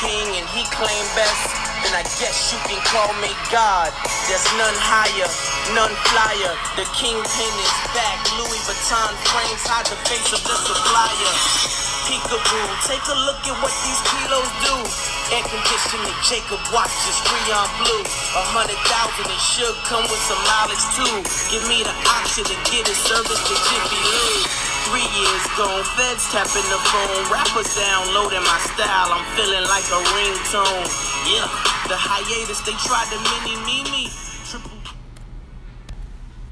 king and he claim best, then I guess you can call me God. There's none higher, none flyer. The kingpin is back. Louis Vuitton frames hide the face of the supplier. Peekaboo, take a look at what these kilos do. Air conditioning, Jacob watches, Freon blue. A hundred thousand, it should come with some mileage too. Give me the option to get a service to Jiffy Lube. Three years gone, feds tapping the phone, rappers downloading my style. I'm feeling like a ringtone. Yeah, the hiatus, they tried to mini me me.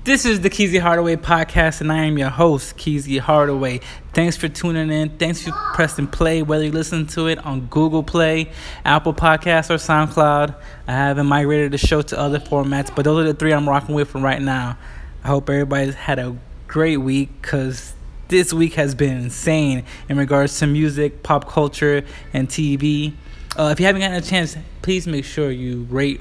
This is the Keezy Hardaway podcast, and I am your host, Keezy Hardaway. Thanks for tuning in. Thanks for pressing play, whether you listen to it on Google Play, Apple Podcasts, or SoundCloud. I haven't migrated the show to other formats, but those are the three I'm rocking with from right now. I hope everybody's had a great week because this week has been insane in regards to music, pop culture, and TV. Uh, if you haven't gotten a chance, please make sure you rate,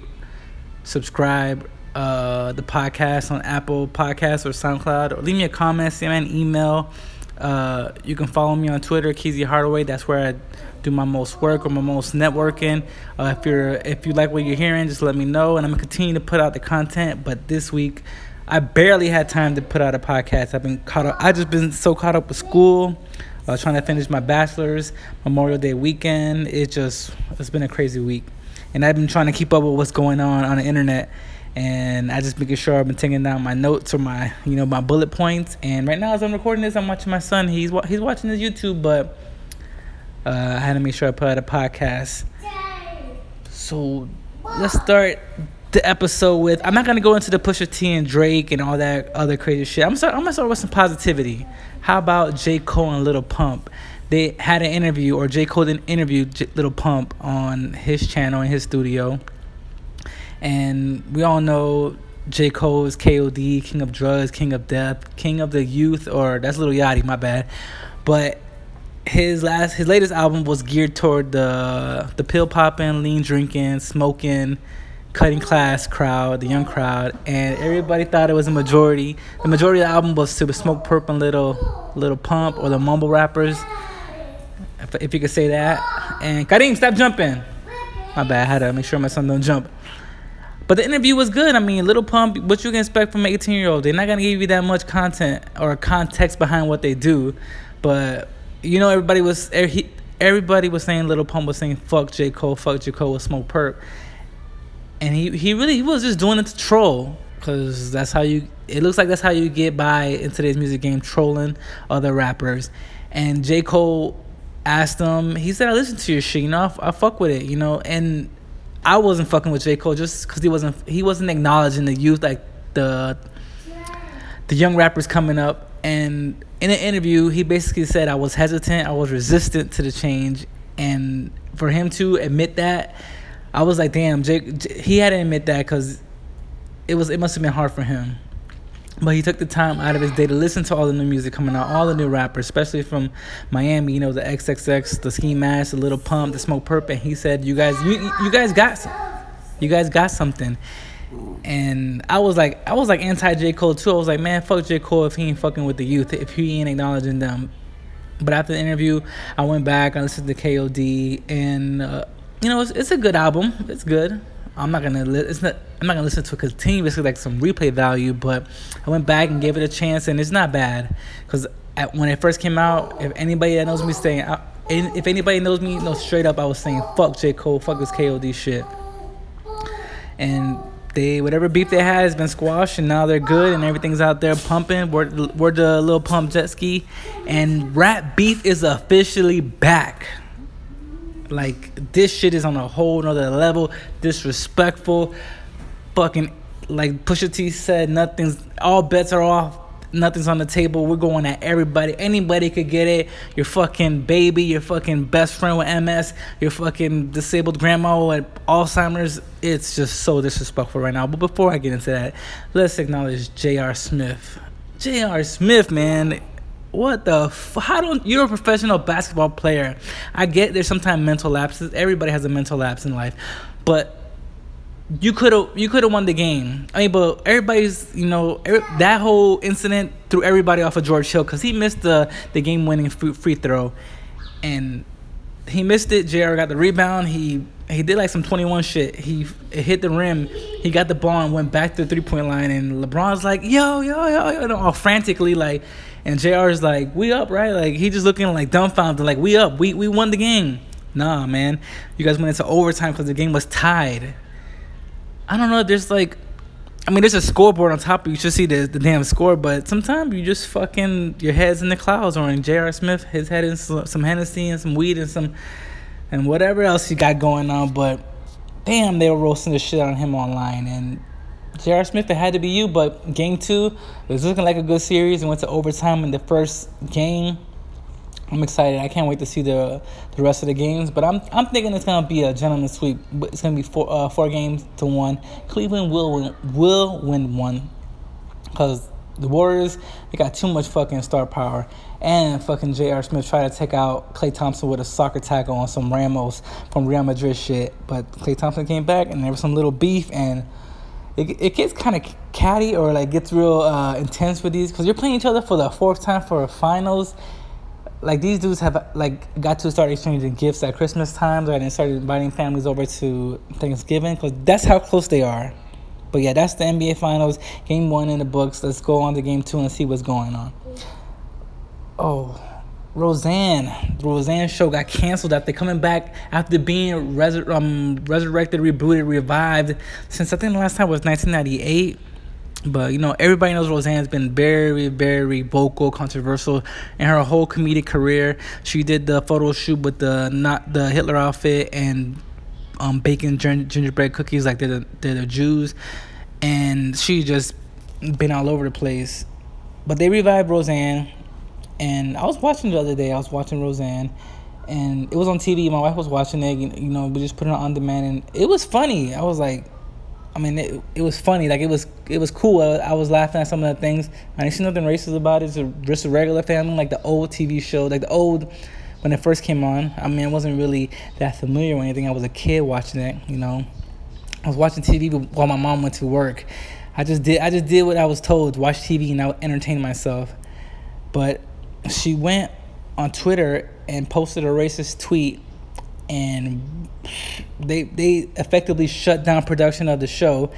subscribe uh, the podcast on Apple Podcasts or SoundCloud, or leave me a comment, send me an email. Uh, you can follow me on Twitter, Keezy Hardaway. That's where I do my most work or my most networking. Uh, if you're if you like what you're hearing, just let me know, and I'm gonna continue to put out the content. But this week, I barely had time to put out a podcast. I've been caught up. I just been so caught up with school. Uh, trying to finish my bachelor's Memorial Day weekend. It just it's been a crazy week, and I've been trying to keep up with what's going on on the internet and I just making sure I've been taking down my notes or my you know my bullet points. And right now, as I'm recording this, I'm watching my son. He's he's watching his YouTube, but uh, I had to make sure I put out a podcast. So let's start the episode with. I'm not gonna go into the Pusha T and Drake and all that other crazy shit. I'm start, I'm gonna start with some positivity. How about J Cole and Little Pump? They had an interview, or J Cole did interviewed J- Little Pump on his channel in his studio and we all know J. Cole is KOD, King of Drugs, King of Death, King of the Youth, or that's Little Yachty, my bad. But his last, his latest album was geared toward the the pill popping, lean drinking, smoking, cutting class crowd, the young crowd, and everybody thought it was a majority. The majority of the album was to Smokepurpp and Little Little Pump or the mumble rappers, if, if you could say that. And Karim, stop jumping. My bad. I had to make sure my son don't jump. But the interview was good. I mean, Little Pump, what you can expect from an 18 year old? They're not gonna give you that much content or context behind what they do. But you know, everybody was everybody was saying Little Pump was saying fuck J Cole, fuck J Cole with Smokepurpp, and he he really he was just doing it to troll because that's how you. It looks like that's how you get by in today's music game, trolling other rappers. And J Cole asked him. He said, "I listen to your shit. You know, I, I fuck with it. You know, and." I wasn't fucking with J Cole just because he wasn't he wasn't acknowledging the youth like the the young rappers coming up. And in an interview, he basically said I was hesitant, I was resistant to the change, and for him to admit that, I was like, damn, Jake. He had to admit that because it was it must have been hard for him. But he took the time out of his day to listen to all the new music coming out, all the new rappers, especially from Miami. You know, the XXX, the Ski Mask, the Little Pump, the Smokepurpp, and he said, "You guys, you you guys got, some, you guys got something." And I was like, I was like anti J Cole too. I was like, man, fuck J Cole if he ain't fucking with the youth, if he ain't acknowledging them. But after the interview, I went back, I listened to KOD, and uh, you know, it's, it's a good album. It's good. I'm not gonna li- it's not I'm not gonna listen to it continuously like some replay value, but I went back and gave it a chance, and it's not bad. Cause at, when it first came out, if anybody that knows me saying, if anybody knows me, know straight up, I was saying fuck J Cole, fuck this KOD shit, and they whatever beef they had has been squashed, and now they're good, and everything's out there pumping. We're we're the little pump jet ski, and rap beef is officially back. Like this shit is on a whole nother level. Disrespectful. Fucking like Pusha T said, nothing's all bets are off. Nothing's on the table. We're going at everybody. Anybody could get it. Your fucking baby, your fucking best friend with MS, your fucking disabled grandma with Alzheimer's. It's just so disrespectful right now. But before I get into that, let's acknowledge J.R. Smith. J.R. Smith, man what the f- how don't you're a professional basketball player i get there's sometimes mental lapses everybody has a mental lapse in life but you could have you could have won the game i mean but everybody's you know that whole incident threw everybody off of george hill because he missed the the game winning free, free throw and he missed it. Jr. got the rebound. He he did like some 21 shit. He hit the rim. He got the ball and went back to the three point line. And LeBron's like, yo, yo, yo, yo, all frantically like. And Jr. is like, we up, right? Like he just looking like dumbfounded, like we up, we we won the game. Nah, man, you guys went into overtime because the game was tied. I don't know. There's like, I mean, there's a scoreboard on top. You should see the the damn score, but sometimes you just fucking your head's in the clouds. Or in J.R. Smith, his head in some, some Hennessy and some weed and some and whatever else he got going on. But damn, they were roasting the shit on him online. And J.R. Smith, it had to be you. But game two, was looking like a good series and went to overtime in the first game. I'm excited. I can't wait to see the the rest of the games. But I'm I'm thinking it's gonna be a gentleman's sweep. It's gonna be four uh, four games to one. Cleveland will win, will win one because the Warriors they got too much fucking star power. And fucking J.R. Smith tried to take out Klay Thompson with a soccer tackle on some Ramos from Real Madrid shit. But Klay Thompson came back and there was some little beef and it, it gets kind of catty or like gets real uh, intense with these because you're playing each other for the fourth time for finals. Like these dudes have like got to start exchanging gifts at Christmas times, right? And started inviting families over to Thanksgiving because that's how close they are. But yeah, that's the NBA Finals. Game one in the books. Let's go on to game two and see what's going on. Oh, Roseanne. The Roseanne show got canceled after coming back after being um, resurrected, rebooted, revived since I think the last time was 1998. But you know, everybody knows Roseanne's been very, very vocal, controversial in her whole comedic career. She did the photo shoot with the not the Hitler outfit and um, baking gingerbread cookies like they're the, they're the Jews, and she just been all over the place. But they revived Roseanne and I was watching the other day. I was watching Roseanne, and it was on TV. My wife was watching it. You know, we just put it on demand, and it was funny. I was like, I mean, it, it was funny. Like it was it was cool. I, I was laughing at some of the things. I didn't see nothing racist about it. It's just a regular family, like the old TV show, like the old when it first came on. I mean, I wasn't really that familiar or anything. I was a kid watching it. You know, I was watching TV while my mom went to work. I just did I just did what I was told. Watch TV and I would entertain myself. But she went on Twitter and posted a racist tweet, and they they effectively shut down production of the show.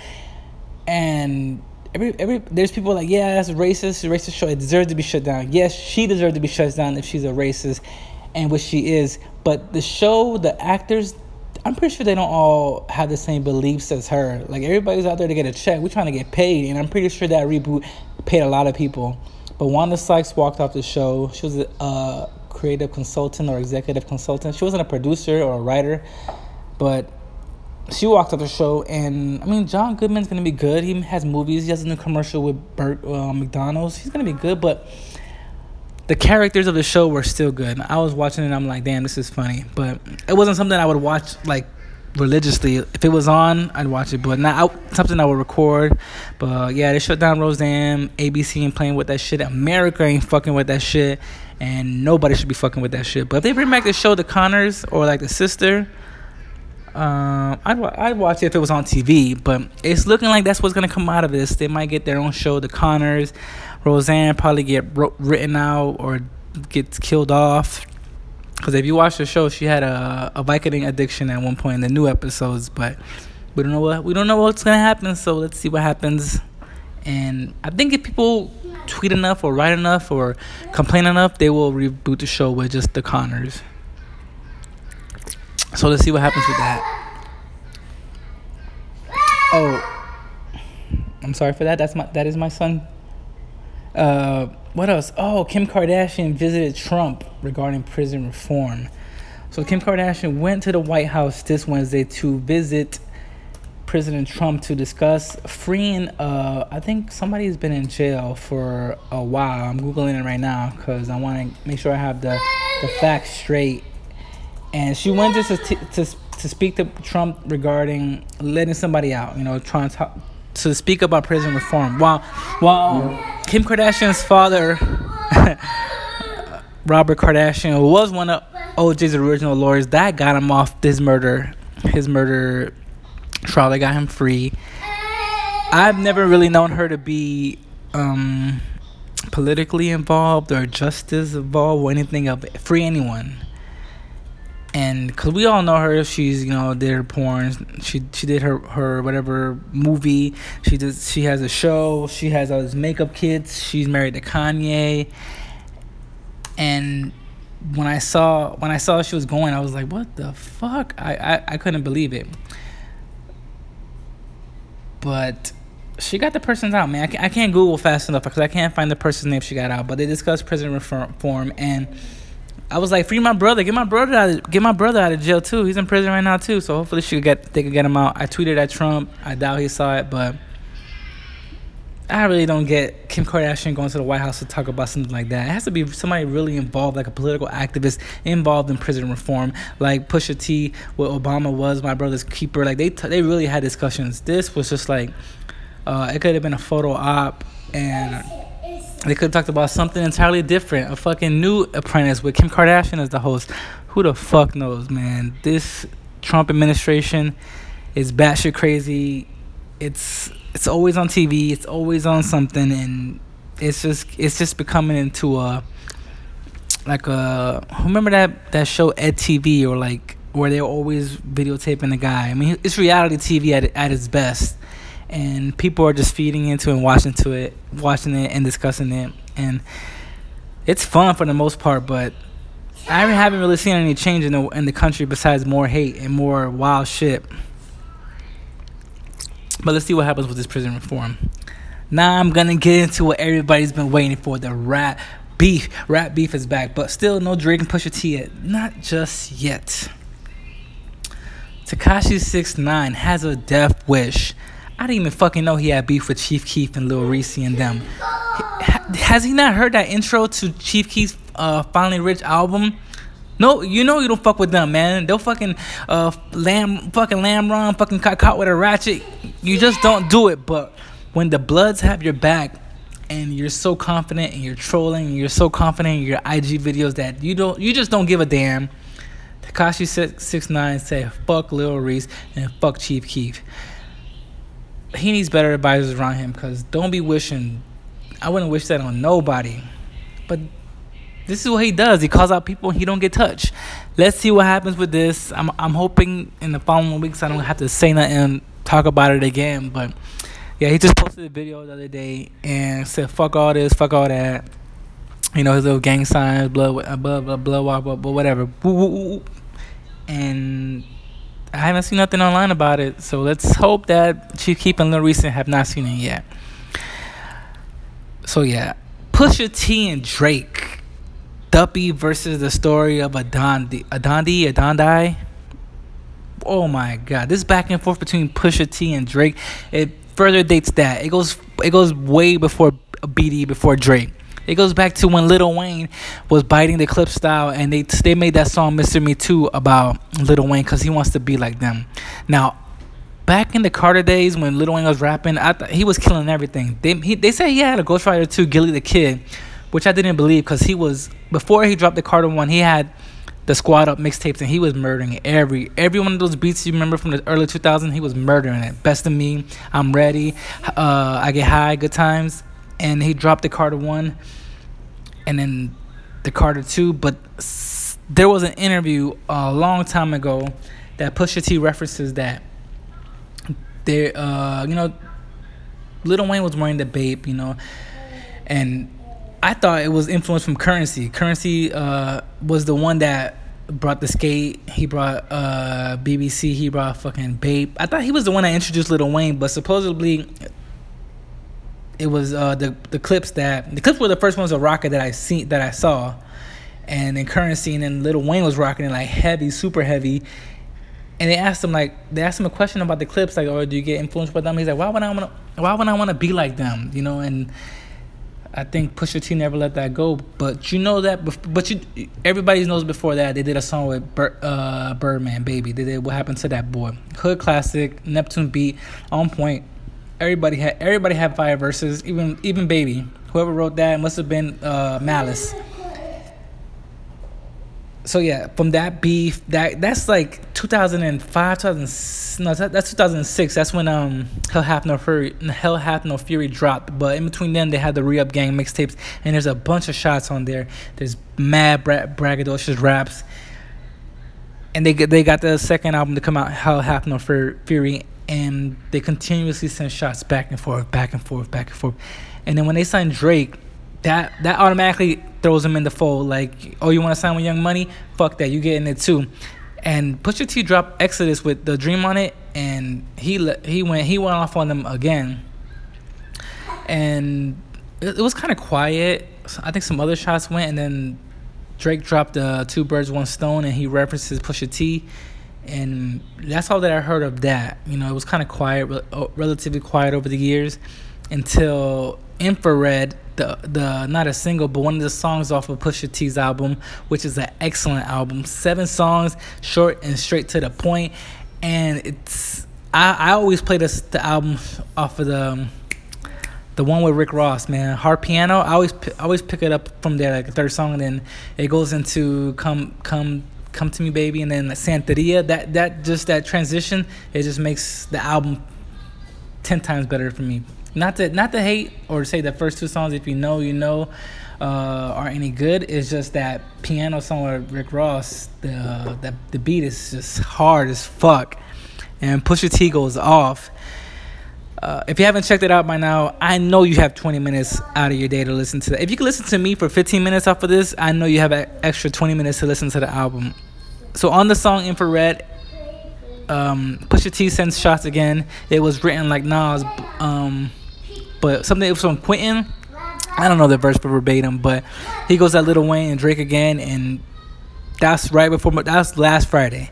And every every there's people like, yeah, that's racist, racist show. It deserves to be shut down. Yes, she deserves to be shut down if she's a racist, and which she is. But the show, the actors, I'm pretty sure they don't all have the same beliefs as her. Like everybody's out there to get a check. We're trying to get paid, and I'm pretty sure that reboot paid a lot of people. But Wanda Sykes walked off the show. She was a creative consultant or executive consultant. She wasn't a producer or a writer, but she walked off the show. And I mean, John Goodman's gonna be good. He has movies. He has a new commercial with Burt uh, McDonald's. He's gonna be good, but the characters of the show were still good. I was watching it. I'm like, damn, this is funny. But it wasn't something I would watch like religiously. If it was on, I'd watch it, but not something I would record. But yeah, they shut down Roseanne. ABC ain't playing with that shit. America ain't fucking with that shit, and nobody should be fucking with that shit. But if they bring back the show The Conners or like The Sister, um, I'd I'd watch it if it was on TV. But it's looking like that's what's gonna come out of this. They might get their own show, The Conners. Roseanne probably get written out or gets killed off because if you watch the show, she had a a Vicodin addiction at one point in the new episodes, but we don't know what we don't know what's gonna happen. So let's see what happens. And I think if people tweet enough or write enough or complain enough, they will reboot the show with just the Conners. So let's see what happens with that. Oh, I'm sorry for that. That's my that is my son. Uh, what else? Oh, Kim Kardashian visited Trump regarding prison reform. So Kim Kardashian went to the White House this Wednesday to visit President Trump to discuss freeing. Uh, I think somebody's been in jail for a while. I'm googling it right now because I want to make sure I have the the facts straight. And she went just to, to to speak to Trump regarding letting somebody out. You know, trying to to speak about prison reform. While while Kim Kardashian's father, Robert Kardashian, was one of OJ's original lawyers. That got him off this murder, his murder trial. They got him free. I've never really known her to be um, politically involved or justice involved or anything of free anyone. And because we all know her, she's you know did her porn. She she did her her whatever movie. She does. She has a show. She has all these makeup kits. She's married to Kanye. And when I saw when I saw she was going, I was like, what the fuck? I I, I couldn't believe it. But she got the person's out, man. I can't, I can't Google fast enough because I can't find the person's name she got out. But they discussed prison reform, and I was like, free my brother, get my brother out, of, get my brother out of jail too. He's in prison right now too. So hopefully she could get, they could get him out. I tweeted at Trump. I doubt he saw it, but I really don't get Kim Kardashian going to the White House to talk about something like that. It has to be somebody really involved, like a political activist involved in prison reform, like Pusha T, what Obama was, my brother's keeper. Like they t- they really had discussions. This was just like uh, it could have been a photo op, and they could have talked about something entirely different. A fucking new apprentice with Kim Kardashian as the host. Who the fuck knows, man? This Trump administration is batshit crazy. It's it's always on TV. It's always on something, and it's just it's just becoming into a like a remember that that show Ed TV or like where they're always videotaping the guy. I mean, it's reality TV at at its best, and people are just feeding into and watching to it, watching it and discussing it, and it's fun for the most part. But I haven't really seen any change in the in the country besides more hate and more wild shit. But let's see what happens with this prison reform. Now I'm gonna get into what everybody's been waiting for: the rap beef. Rap beef is back, but still no Drake and Pusha T yet. Not just yet. Tekashi Six Nine has a death wish. I didn't even fucking know he had beef with Chief Keef and Lil Reese and them. Has he not heard that intro to Chief Keef's uh, Finally Rich album? No, you know you don't fuck with them, man. They'll fucking uh lamb fucking lamb run, fucking caught, caught with a ratchet. You just don't do it. But when the Bloods have your back and you're so confident and you're trolling and you're so confident in your IG videos that you don't you just don't give a damn. Tekashi six nine say fuck Lil Reese and fuck Chief Keef. He needs better advisors around him because don't be wishing. I wouldn't wish that on nobody. But this is what he does. He calls out people and he don't get touched. Let's see what happens with this. I'm I'm hoping in the following weeks I don't have to say nothing talk about it again. But yeah, he just posted a video the other day and said fuck all this, fuck all that. You know his little gang signs, blood, blah blah blah, blah, blah, blah whatever. And I haven't seen nothing online about it. So let's hope that Chief Keef and Lil Reese have not seen it yet. So yeah, Pusha T and Drake Duppy versus the story of Adandi, Adandi, Adondai. Oh my God! This back and forth between Pusha T and Drake, it further dates that. It goes, it goes way before BD, before Drake. It goes back to when Lil Wayne was biting the Clipse style, and they they made that song "Mr. Me Too" about Lil Wayne because he wants to be like them. Now, back in the Carter days when Lil Wayne was rapping, I thought he was killing everything. They he, they say he had a Ghostwriter too, Gillie the Kid which I didn't believe because he was before he dropped the Carter one, he had the Squad Up mixtapes and he was murdering every every one of those beats you remember from the early 2000s. He was murdering it. Best of Me, I'm Ready, uh, I Get High, Good Times, and he dropped the Carter one, and then the Carter two. But there was an interview a long time ago that Pusha T references that there, uh, you know, Little Wayne was wearing the Bape, you know, and I thought it was influenced from Currency. Currency uh, was the one that brought the skate. He brought uh, BBC. He brought fucking Bape. I thought he was the one that introduced Little Wayne, but supposedly it was uh, the the Clipse that the Clipse were the first ones of Rocket that I seen that I saw, and then Currency and then Lil Wayne was rocking it like heavy, super heavy. And they asked him like they asked him a question about the Clipse like, "Oh, do you get influenced by them?" He's like, "Why would I want to? Why would I want to be like them?" You know, and I think Pusha T never let that go. But you know that, but you everybody knows before that they did a song with uh, Birdman, Baby. They did What Happened to That Boy, hood classic, Neptune beat, on point. Everybody had everybody had fire verses, even even Baby. Whoever wrote that must have been uh, Malice so yeah, from that beef, that that's like 2005, 2000, no, that's 2006. That's when um Hell Hath No Fury, Hell Hath No Fury dropped. But in between them, they had the Re-Up Gang mixtapes, and there's a bunch of shots on there. There's mad bra- braggadocious raps. and they they got the second album to come out, Hell Hath No Fury, and they continuously send shots back and forth, back and forth, back and forth. And then when they signed Drake, that that automatically throws him in the fold. Like, oh, you want to sign with Young Money? Fuck that, you getting it too. And Pusha T dropped Exodus with the Dream on it, and he he went he went off on them again. And it, it was kind of quiet. I think some other shots went, and then Drake dropped uh, Two Birds, One Stone, and he references Pusha T. And that's all that I heard of that. You know, it was kind of quiet, uh, relatively quiet over the years until Infrared, the the not a single, but one of the songs off of Pusha T's album, which is an excellent album. Seven songs, short and straight to the point, and it's I, I always play this the album off of the um, the one with Rick Ross, man. Hard piano. I always I always pick it up from there, like the third song, and then it goes into come come come to me, baby, and then Santeria. That that just that transition, it just makes the album ten times better for me. Not to not to hate or say the first two songs, if you know, you know, uh, are any good. It's just that piano song with Rick Ross. The the the beat is just hard as fuck, and Pusha T goes off uh, if you haven't checked it out by now, I know you have 20 minutes out of your day to listen to that. If you can listen to me for 15 minutes off of this, I know you have an extra 20 minutes to listen to the album. So on the song Infrared, um, Pusha T sends shots again. It was written like Nas, um, but something it was from Quentin. I don't know the verse verbatim, but he goes at Lil Wayne and Drake again, and that's right before that's last Friday.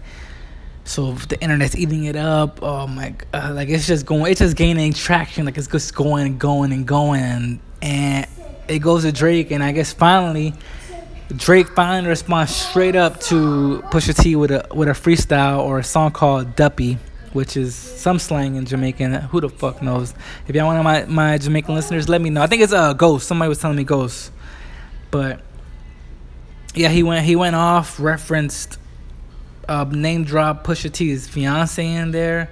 So the internet's eating it up. Oh my god! Like it's just going, it's just gaining traction. Like it's just going and going and going, and it goes to Drake, and I guess finally, Drake finally responds straight up to Pusha T with a with a freestyle or a song called Duppy, which is some slang in Jamaican. Who the fuck knows? If y'all want my my Jamaican listeners, let me know. I think it's a uh, Ghost. Somebody was telling me Ghost, but yeah, he went he went off referenced uh, name drop Pusha T's fiance in there.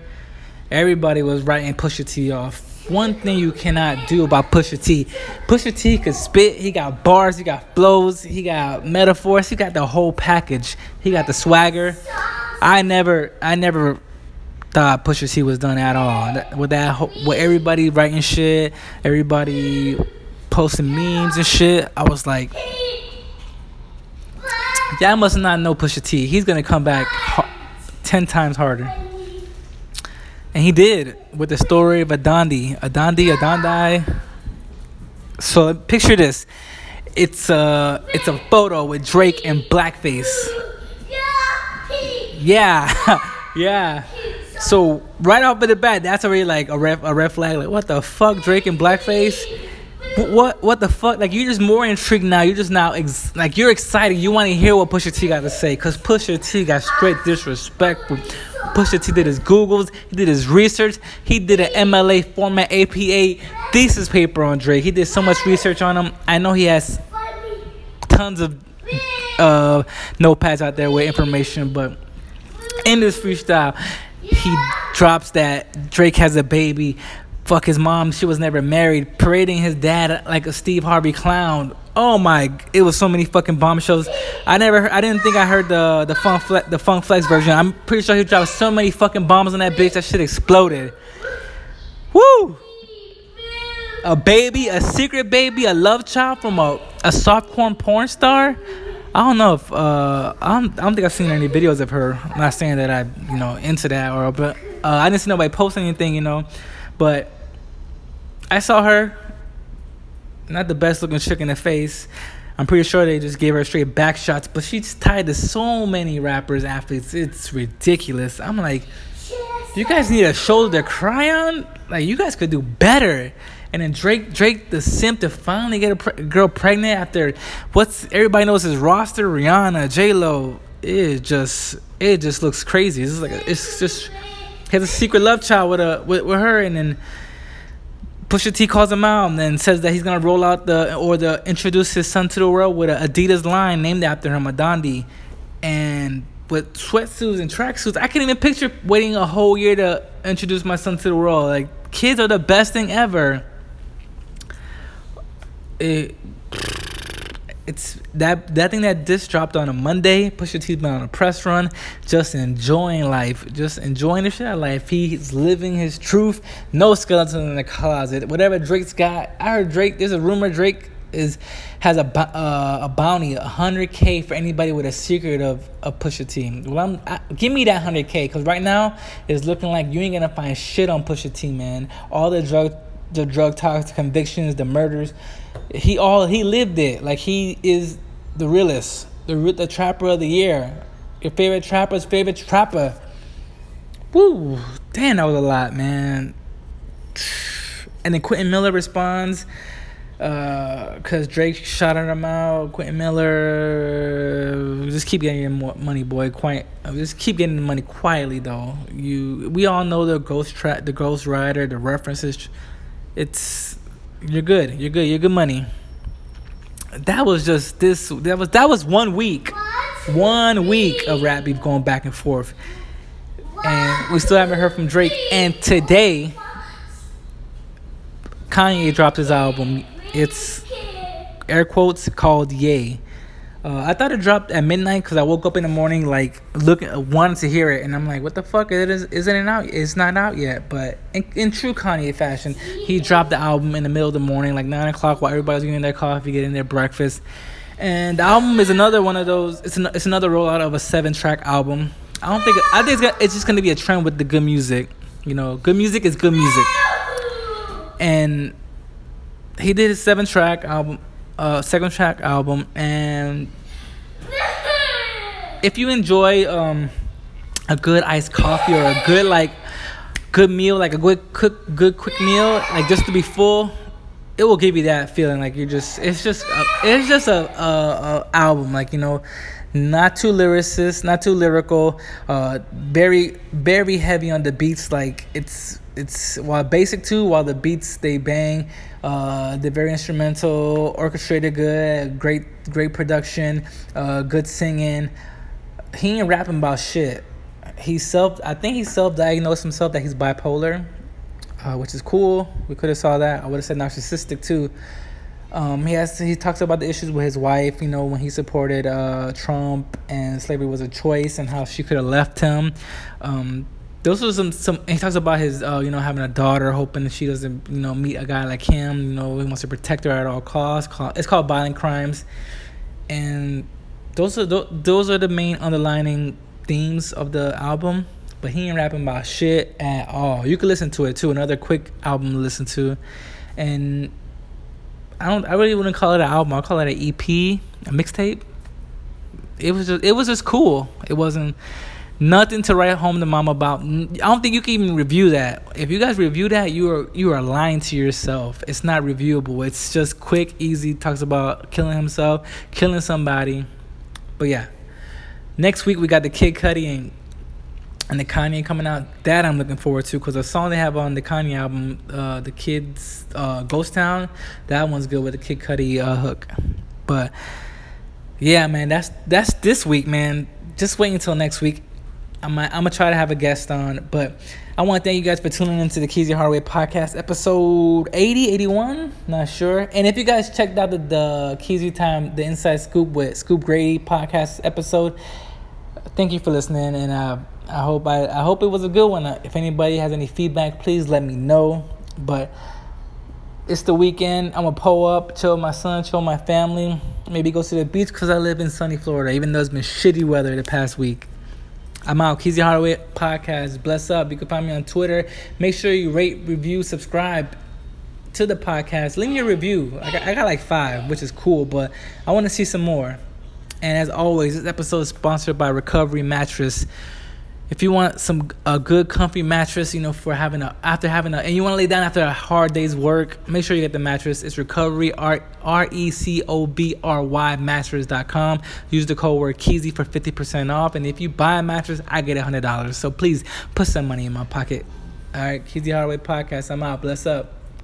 Everybody was writing Pusha T off. One thing you cannot do about Pusha T, Pusha T could spit. He got bars, he got flows, he got metaphors, he got the whole package. He got the swagger. I never, I never thought Pusha T was done at all. With that, with everybody writing shit, everybody posting memes and shit, I was like, Y'all must not know Pusha T. He's gonna come back ten times harder. And he did with the story of Adandi, Adandi, Adandi. So picture this: it's a it's a photo with Drake and blackface. Yeah, yeah. So right off of the bat, that's already like a red a red flag. Like what the fuck, Drake and blackface? What what the fuck? Like you're just more intrigued now. You're just now ex- like you're excited. You want to hear what Pusha T got to say because Pusha T got straight disrespectful. Pusha T did his Googles, he did his research, he did an MLA format APA thesis paper on Drake. He did so much research on him. I know he has tons of uh, notepads out there with information, but in this freestyle, he drops that Drake has a baby fuck his mom she was never married parading his dad like a steve harvey clown. Oh my it was so many fucking bombshells. I never i didn't think i heard the the funk flex, the funk flex version. I'm pretty sure he dropped so many fucking bombs on that bitch that shit exploded. Woo! A baby a secret baby a love child from a a softcore porn star? I don't know if uh, I don't, I don't think I've seen any videos of her. I'm not saying that I you know into that or but uh, I didn't see nobody post anything you know, but I saw her, not the best looking chick in the face. I'm pretty sure they just gave her straight back shots, but she's tied to so many rappers, athletes. It's ridiculous. I'm like, you guys need a shoulder to cry on? Like, you guys could do better. And then Drake, Drake, the simp, to finally get a pre- girl pregnant after what's everybody knows his roster, Rihanna, J Lo. It just, it just looks crazy. It's like, a, it's just, he has a secret love child with a with, with her, and then Pusha T calls him out and then says that he's gonna roll out the or the introduce his son to the world with an Adidas line named after him, Adandi, and with sweatsuits and tracksuits. I can't even picture waiting a whole year to introduce my son to the world. Like kids are the best thing ever. It, it's that that thing that just dropped on a Monday. Pusha T's been on a press run, just enjoying life, just enjoying the shit of life. He's living his truth. No skeleton in the closet. Whatever Drake's got, I heard Drake. There's a rumor Drake is has a uh, a bounty, hundred k for anybody with a secret of a Pusha T. Well, I'm I, give me that hundred k because right now it's looking like you ain't gonna find shit on Pusha T, man. All the drug the drug talks, convictions, the murders he all he lived it. Like he is the realest, the the trapper of the year. Your favorite trapper's favorite trapper. Woo! Damn, that was a lot, man. And then Quentin Miller responds, because uh, Drake shot him out. Quentin Miller, just keep getting your money, boy. Quiet, just keep getting the money quietly, though. You, we all know the ghost track, the Ghost Rider, the references. It's you're good. You're good. You're good money. That was just this. That was that was one week, one week of rap beef going back and forth, and we still haven't heard from Drake. And today, Kanye dropped his album. It's air quotes called Ye. Uh, I thought it dropped at midnight because I woke up in the morning like looking wanted to hear it, and I'm like, "What the fuck? It is isn't it out? It's not out yet." But in, in true Kanye fashion, he dropped the album in the middle of the morning, like nine o'clock, while everybody's getting their coffee, getting their breakfast. And the album is another one of those. It's an, it's another rollout of a seven track album. I don't think I think it's, got, it's just gonna be a trend with the good music. You know, good music is good music. And he did a seven track album uh, second track album, and if you enjoy um, a good iced coffee or a good like good meal, like a good cook, good quick meal, like just to be full, it will give you that feeling like you're just. It's just. A, it's just a, a, a album, like you know not too lyricist, not too lyrical, uh, very very heavy on the beats. Like it's it's while basic too, while the beats they bang, uh, they're very instrumental, orchestrated good, great great production, uh, good singing. He ain't rapping about shit. He self, I think he self diagnosed himself that he's bipolar, uh, which is cool. We could have saw that. I would have said narcissistic too. Um, he has he talks about the issues with his wife. You know when he supported uh, Trump and slavery was a choice and how she could have left him. Um, those are some some. He talks about his uh, you know having a daughter, hoping that she doesn't you know meet a guy like him. You know he wants to protect her at all costs. It's called violent crimes, and those are those are the main underlining themes of the album. But he ain't rapping about shit at all. You can listen to it too. Another quick album to listen to, and I don't. I really wouldn't call it an album. I'll call it an EP, a mixtape. It was just. It was just cool. It wasn't nothing to write home to mom about. I don't think you can even review that. If you guys review that, you are you are lying to yourself. It's not reviewable. It's just quick, easy. Talks about killing himself, killing somebody. But yeah, next week we got the Kid Cudi and and the Kanye coming out. That I'm looking forward to because the song they have on the Kanye album, uh, the kids uh, Ghost Town, that one's good with the Kid Cudi uh, hook. But yeah, man, that's that's this week, man. Just wait until next week. I'm I'm gonna try to have a guest on, but I want to thank you guys for tuning into the Keezy Hardaway podcast, episode 80, 81, not sure. And if you guys checked out the the Keezy Time, the Inside Scoop with Scoop Grady podcast episode, thank you for listening, and uh, I hope I, I hope it was a good one. Uh, if anybody has any feedback, please let me know. But it's the weekend. I'm gonna pull up, chill with my son, chill with my family. Maybe go to the beach because I live in sunny Florida, even though it's been shitty weather the past week. I'm out. Keezy Hardaway podcast. Bless up. You can find me on Twitter. Make sure you rate, review, subscribe to the podcast. Leave me a review. I got, I got like five, which is cool, but I want to see some more. And as always, this episode is sponsored by Recovery Mattress if you want some a good comfy mattress, you know, for having a after having a and you want to lay down after a hard day's work, make sure you get the mattress. It's recovery r r e c o b r y mattress.com. Use the code word Keezy for 50% off. And if you buy a mattress, I get $100. So please put some money in my pocket. All right, Keezy Hardaway Podcast. I'm out. Bless up.